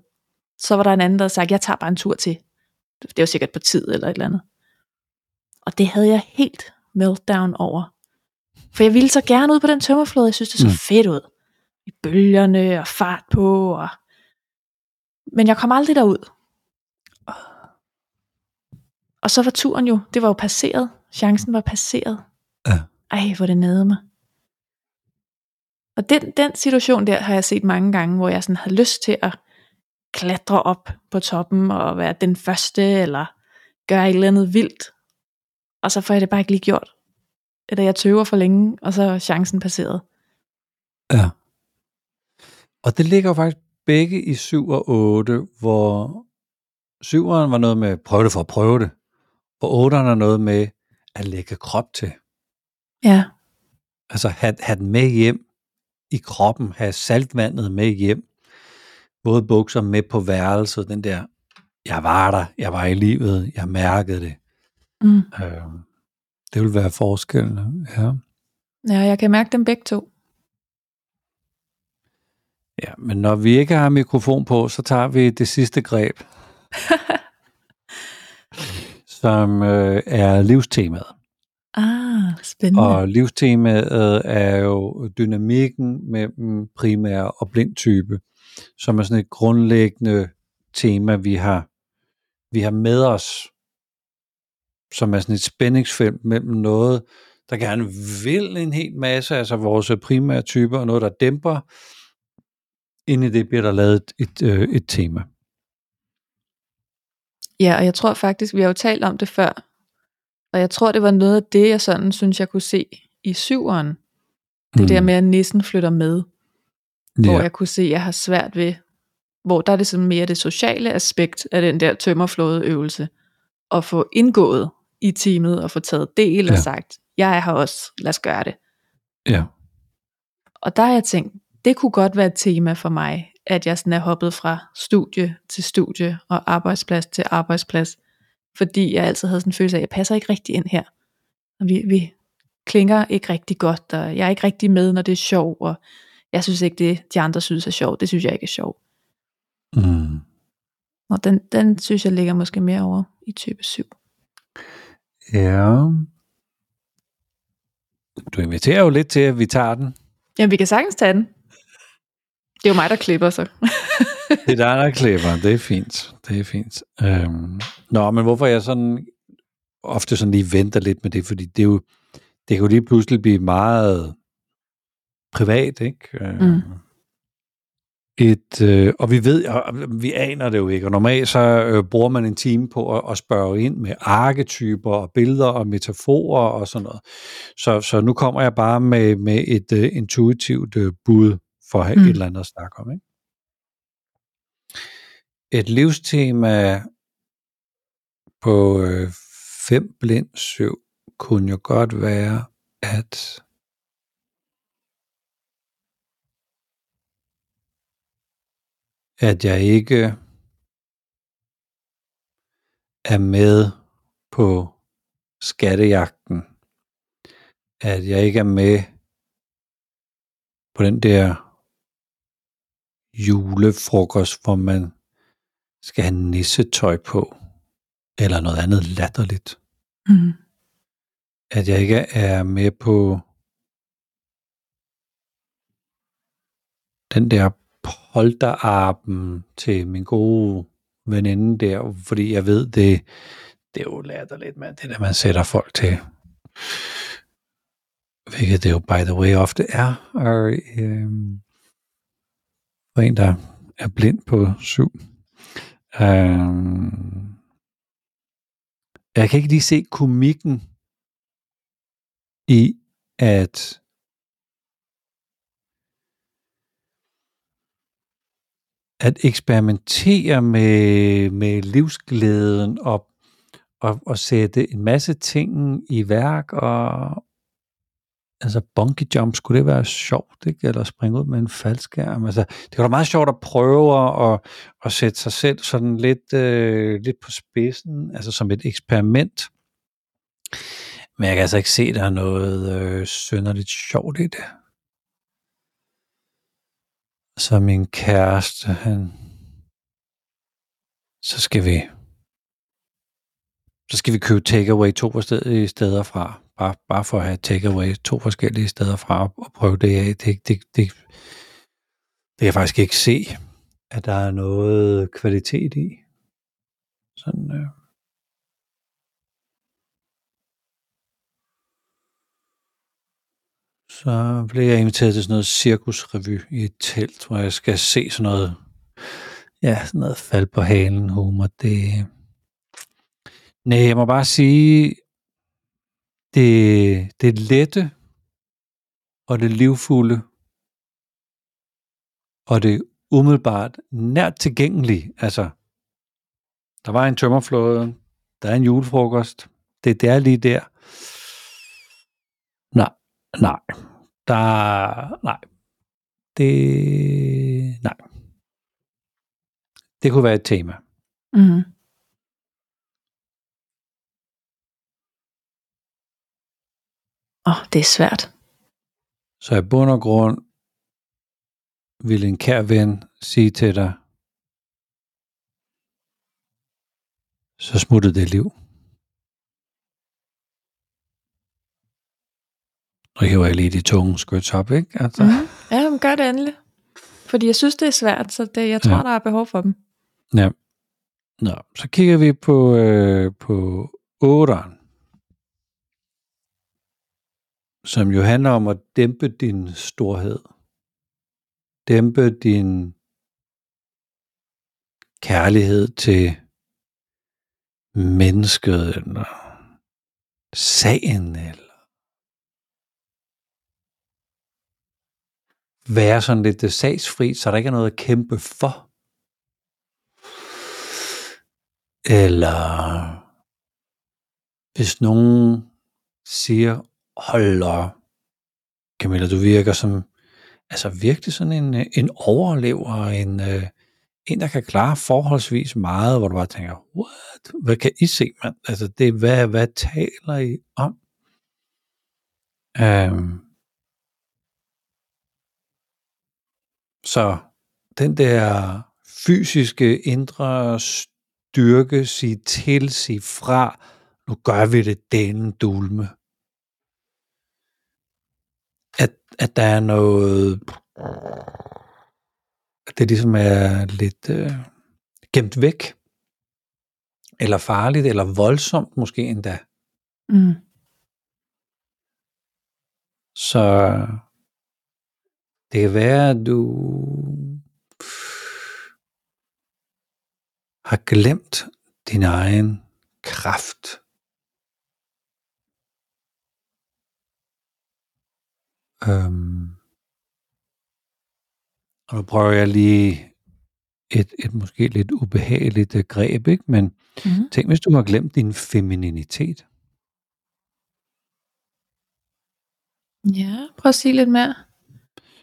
så var der en anden, der havde sagt, jeg tager bare en tur til. Det var sikkert på tid eller et eller andet. Og det havde jeg helt meltdown over. For jeg ville så gerne ud på den tømmerflåde, jeg synes det så Mm. fedt ud. I bølgerne og fart på. Og... Men jeg kom aldrig derud. Og så var turen jo, det var jo passeret. Chancen var passeret. Ja. Ej, hvor det nede mig. Og den, den situation der har jeg set mange gange, hvor jeg sådan havde lyst til at klatre op på toppen og være den første, eller gøre et eller andet vildt. Og så får jeg det bare ikke lige gjort. Eller jeg tøver for længe, og så er chancen passeret. Ja. Og det ligger jo faktisk begge i 7 og 8, hvor 7'eren var noget med prøve det for at prøve det, og 8'eren er noget med at lægge krop til. Ja, Altså have, have den med hjem i kroppen, have saltvandet med hjem, både bukser med på værelset, den der, jeg var der, jeg var i livet, jeg mærkede det. Mm. Øh, det vil være forskellen. Ja. ja jeg kan mærke dem begge to. ja, men når vi ikke har mikrofon på, så tager vi det sidste greb, som øh, er livstemaet. Ah, spændende. Og livstemaet er jo dynamikken mellem primær og blind type, som er sådan et grundlæggende tema, vi har, vi har med os, som er sådan et spændingsfelt mellem noget, der gerne vil en hel masse, altså vores primære typer, og noget, der dæmper. Ind i det bliver der lavet et, et, øh, et tema. Ja, og jeg tror faktisk, vi har jo talt om det før, og jeg tror, det var noget af det, jeg sådan synes, jeg kunne se i syveren. Det mm. der med, at nissen flytter med, hvor ja. jeg kunne se, at jeg har svært ved, hvor der er det sådan mere det sociale aspekt af den der tømmerflåde øvelse, at få indgået i teamet og få taget del Ja. og sagt, jeg er her også, lad os gøre det. Ja. Og der har jeg tænkt, det kunne godt være et tema for mig, at jeg sådan er hoppet fra studie til studie og arbejdsplads til arbejdsplads, fordi jeg altid havde sådan en følelse af, at jeg passer ikke rigtig ind her. Og vi, vi klinger ikke rigtig godt, og jeg er ikke rigtig med, når det er sjov, og jeg synes ikke, det de andre synes er sjovt, det synes jeg ikke er sjovt. Mm. Og den, den synes jeg ligger måske mere over i type 7. Ja. Du inviterer jo lidt til, at vi tager den. Jamen, vi kan sagtens tage den. Det er jo mig, der klipper så. Det er dig, der klipper. Det er fint. Det er fint. Øhm. Nå, men hvorfor jeg sådan ofte sådan lige venter lidt med det, fordi det er jo, det kan jo lige pludselig blive meget privat, ikke? Øh, Mm. Et, øh, og vi ved, og vi aner det jo ikke, og normalt så øh, bruger man en time på at, at spørge ind med arketyper og billeder og metaforer og sådan noget. Så, så nu kommer jeg bare med, med et øh, intuitivt øh, bud for at have mm. Et eller andet at snakke om. Ikke? Et livstema på øh, fem blind syv kunne jo godt være, at at jeg ikke er med på skattejagten. At jeg ikke er med på den der julefrokost, hvor man skal have nissetøj på, eller noget andet latterligt. Mm. At jeg ikke er med på den der polterarben til min gode veninde der, fordi jeg ved, det, det er jo latterligt, man, det der, man sætter folk til. Hvilket det jo, by the way, ofte er. Og, øhm, for en, der er blind på syv. Øhm, jeg kan ikke lige se komikken i, at at eksperimentere med, med livsglæden og, og, og sætte en masse ting i værk og altså bungee jump, skulle det være sjovt, ikke? Eller springe ud med en faldskærm. Altså, det var da meget sjovt at prøve at, at sætte sig selv sådan lidt, øh, lidt på spidsen, altså som et eksperiment. Men jeg kan altså ikke se, at der er noget øh, synderligt sjovt i det. Så min kæreste, han... Så skal vi... Så skal vi købe takeaway to forskellige steder fra. Bare, bare for at have takeaway to forskellige steder fra og, prøve det af. Det, det, det, det kan jeg faktisk ikke se, at der er noget kvalitet i. Sådan, øh. Så blev jeg inviteret til sådan noget cirkusrevy i et telt, hvor jeg skal se sådan noget, ja, sådan noget fald på halen humor. Det, nej, jeg må bare sige, det, det lette, og det livfulde, og det umiddelbart nært tilgængelige. Altså, der var en tømmerflåde, der er en julefrokost, det, det er lige der. Nej, nej, der, nej, det, nej. Det kunne være et tema. Mm. Åh, oh, det er svært. Så i bund og grund vil en kær ven sige til dig, så smuttede det liv. Nu hiver jeg lige de tunge skyts op, ikke? Altså, Mm. Ja, men gør det endelig. Fordi jeg synes, det er svært, så det, jeg tror, ja. der er behov for dem. ja. Nå, så kigger vi på, øh, på 8'eren, som jo handler om at dæmpe din storhed. Dæmpe din kærlighed til mennesket, eller sagen, eller være sådan lidt øh, sagsfri, så der ikke er noget at kæmpe for. Eller hvis nogen siger, hold op, Camilla, du virker som altså virkelig sådan en, øh, en overlever, en, øh, en, der kan klare forholdsvis meget, hvor du bare tænker, what? Hvad kan I se, mand? Altså, det, hvad, hvad taler I om? Øhm, så den der fysiske indre styrke, sige til, sige fra, nu gør vi det den dulme. At, at der er noget, at det ligesom er lidt øh, gemt væk, eller farligt, eller voldsomt måske endda. Mm. Så det kan være, at du har glemt din egen kraft. Øhm, og nu prøver jeg lige et, et måske lidt ubehageligt øh, greb, ikke? men mm-hmm. tænk, hvis du har glemt din femininitet. Ja, prøv at sige lidt mere.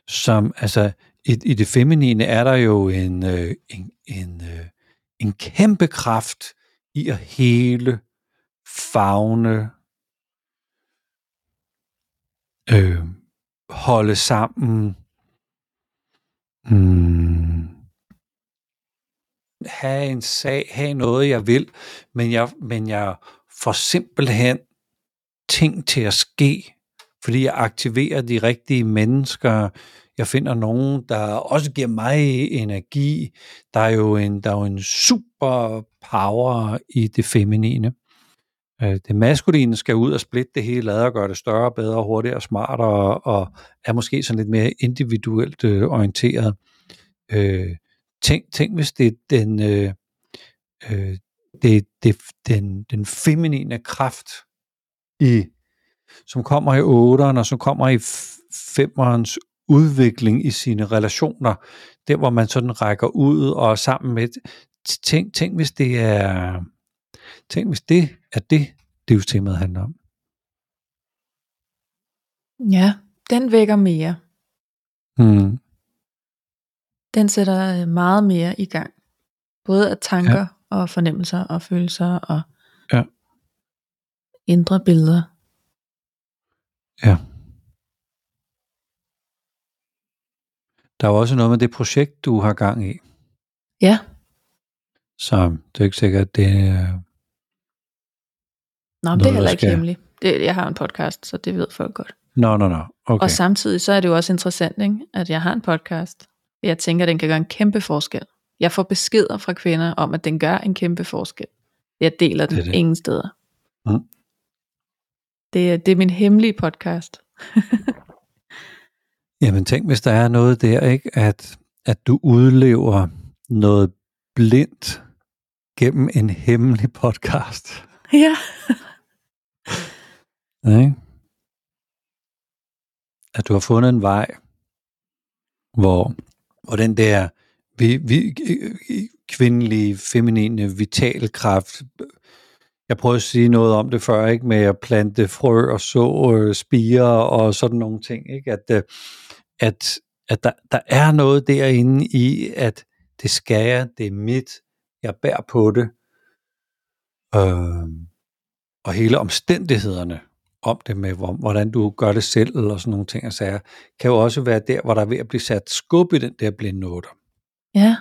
Som, altså, i, i det feminine er der jo en, øh, en, en, øh, en kæmpe kraft i at hele, fagne, øh, holde sammen, mm, have en sag, have noget, jeg vil, men jeg, men jeg får simpelthen ting til at ske, fordi jeg aktiverer de rigtige mennesker, jeg finder nogen, der også giver mig energi. Der er jo en, der er jo en super power i det feminine. Øh, det maskuline skal ud og splitte det hele ad og gøre det større, bedre, hurtigere, smartere og er måske sådan lidt mere individuelt øh, orienteret. Øh, tænk, tænk hvis det er den, øh, øh, det, det, den, den feminine kraft, i, som kommer i 8'eren og som kommer i 5'erens udvikling i sine relationer, der hvor man sådan rækker ud og sammen med, tænk, tænk hvis det er, tænk hvis det er det, livstemaet handler om. Ja, den vækker mere. Mm. Den sætter meget mere i gang. Både af tanker ja. og fornemmelser og følelser og ja. indre billeder. Ja. Der er jo også noget med det projekt, du har gang i. Ja. Så det er ikke sikkert, at det er... Nå, det er heller ikke hemmeligt. Det, jeg har en podcast, så det ved folk godt. Nå, nå, nå. Okay. Og samtidig så er det jo også interessant, ikke? at jeg har en podcast. Jeg tænker, at den kan gøre en kæmpe forskel. Jeg får beskeder fra kvinder om, at den gør en kæmpe forskel. Jeg deler den det det. ingen steder. Mm. Det, det er min hemmelige podcast. Jamen tænk, hvis der er noget der, ikke? At, at du udlever noget blindt gennem en hemmelig podcast. Ja. ikke? At du har fundet en vej, hvor, hvor den der vi, vi, kvindelige, feminine, vital kraft jeg prøvede at sige noget om det før, ikke med at plante frø og så øh, spire og sådan nogle ting, ikke? At, øh, at, at der, der er noget derinde i, at det skal jeg, det er mit, jeg bærer på det, øh, og hele omstændighederne om det med, hvordan du gør det selv, og sådan nogle ting og sager, kan jo også være der, hvor der er ved at blive sat skub i den der blindnoter. Ja.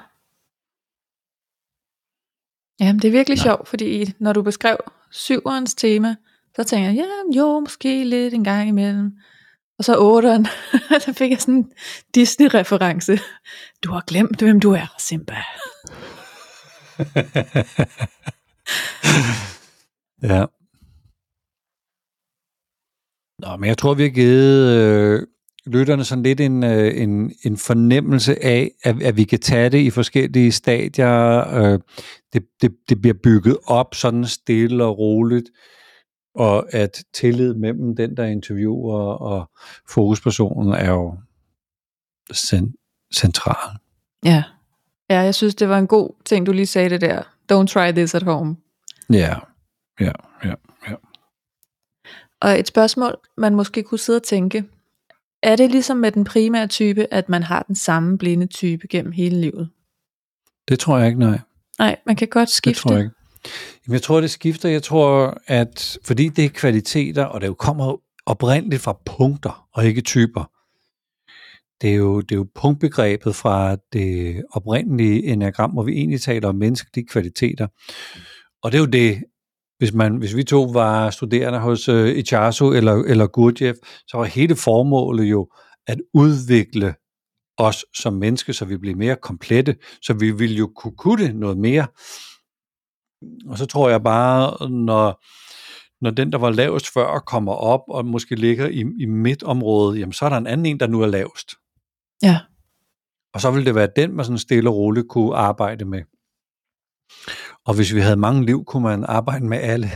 Ja, det er virkelig Nej. sjovt, fordi når du beskrev syverens tema, så tænker jeg, ja, jo, måske lidt en gang imellem. Og så otteren, så fik jeg sådan en Disney-reference. Du har glemt, hvem du er, Simba. ja. Nå, men jeg tror, vi har givet øh, lytterne sådan lidt en, øh, en, en fornemmelse af, at, at vi kan tage det i forskellige stadier. Øh, det, det, det bliver bygget op sådan stille og roligt, og at tillid mellem den, der interviewer og fokuspersonen er jo cent- central. Ja. ja, jeg synes, det var en god ting, du lige sagde det der. Don't try this at home. Ja, ja, ja, ja. Og et spørgsmål, man måske kunne sidde og tænke, er det ligesom med den primære type, at man har den samme blinde type gennem hele livet? Det tror jeg ikke, nej. Nej, man kan godt skifte. Det tror jeg ikke. Jamen, jeg tror, det skifter. Jeg tror, at fordi det er kvaliteter, og det jo kommer oprindeligt fra punkter og ikke typer. Det er jo, det er jo punktbegrebet fra det oprindelige enagram, hvor vi egentlig taler om menneskelige kvaliteter. Og det er jo det, hvis, man, hvis vi to var studerende hos uh, Ichazo eller, eller Gurdjieff, så var hele formålet jo at udvikle os som menneske, så vi bliver mere komplette, så vi vil jo kunne kunne det noget mere. Og så tror jeg bare, når, når den, der var lavest før, kommer op og måske ligger i, i midtområdet, jamen så er der en anden en, der nu er lavest. Ja. Og så vil det være den, man sådan stille og roligt kunne arbejde med. Og hvis vi havde mange liv, kunne man arbejde med alle,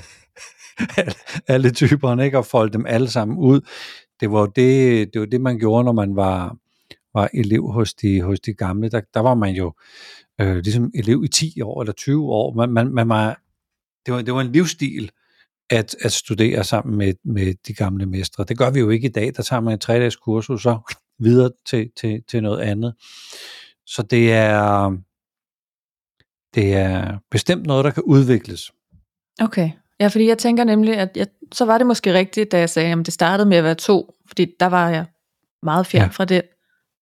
alle, alle typerne, ikke? og folde dem alle sammen ud. Det var det, det, var det man gjorde, når man var, var elev hos de, hos de gamle. Der, der var man jo øh, ligesom elev i 10 år eller 20 år. Man, man, man var, det, var, det var en livsstil at, at studere sammen med, med de gamle mestre. Det gør vi jo ikke i dag. Der tager man et tre-dages kursus så videre til, til, til noget andet. Så det er, det er bestemt noget, der kan udvikles. Okay. Ja, fordi jeg tænker nemlig, at jeg, så var det måske rigtigt, da jeg sagde, at det startede med at være to, fordi der var jeg meget fjern ja. fra den,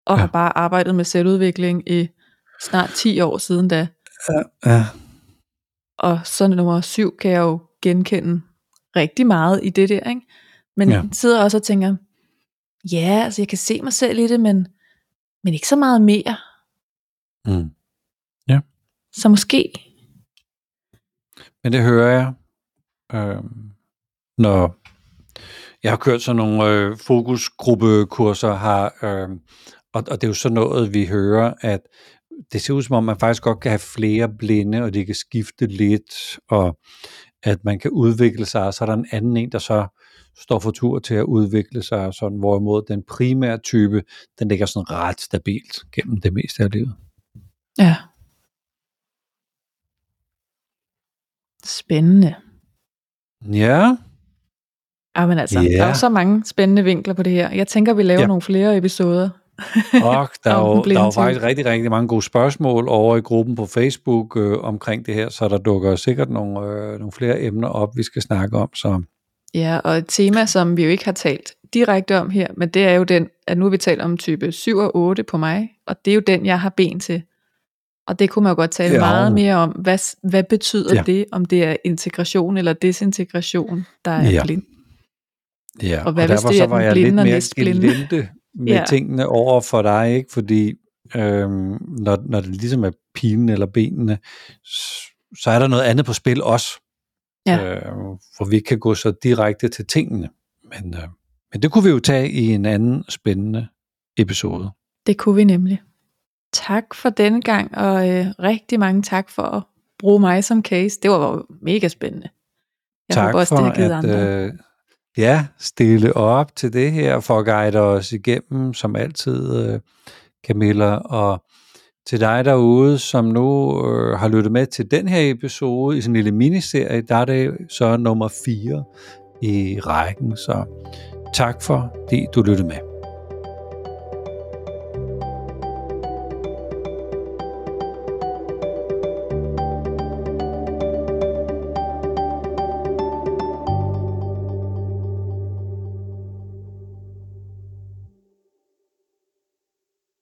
og ja. har bare arbejdet med selvudvikling i snart 10 år siden da. Ja, ja. Og så nummer syv kan jeg jo genkende rigtig meget i det der, ikke? Men ja. sidder også og tænker, ja, altså jeg kan se mig selv i det, men, men ikke så meget mere. Mm. Så måske. Men det hører jeg, øh, når jeg har kørt sådan nogle øh, fokusgruppekurser, har, øh, og, og det er jo sådan noget, vi hører, at det ser ud som om, man faktisk godt kan have flere blinde, og det kan skifte lidt, og at man kan udvikle sig, og så er der en anden en, der så står for tur til at udvikle sig, sådan, hvorimod den primære type, den ligger sådan ret stabilt gennem det meste af livet. Ja. Spændende. Ja. Men altså, yeah. der er jo så mange spændende vinkler på det her. Jeg tænker, vi laver ja. nogle flere episoder. Og der er, jo, der er jo faktisk rigtig, rigtig mange gode spørgsmål over i gruppen på Facebook øh, omkring det her, så der dukker sikkert nogle, øh, nogle flere emner op, vi skal snakke om. Så. Ja, og et tema, som vi jo ikke har talt direkte om her, men det er jo den, at nu har vi talt om type 7 og 8 på mig, og det er jo den, jeg har ben til. Og det kunne man jo godt tale ja. meget mere om. Hvad, hvad betyder ja. det, om det er integration eller desintegration, der er ja. blind? Ja, og, hvad og derfor så var jeg lidt mere gelinde med ja. tingene over for dig, ikke? fordi øhm, når, når det ligesom er pilen eller benene, så er der noget andet på spil også. Ja. Øh, hvor vi kan gå så direkte til tingene. Men, øh, men det kunne vi jo tage i en anden spændende episode. Det kunne vi nemlig. Tak for denne gang, og øh, rigtig mange tak for at bruge mig som case. Det var jo mega spændende. Jeg tak håber også, for, det har at øh, ja, stille op til det her, for at guide os igennem, som altid, øh, Camilla, og til dig derude, som nu øh, har lyttet med til den her episode i sådan en lille miniserie, der er det så nummer 4 i rækken, så tak for det, du lyttede med.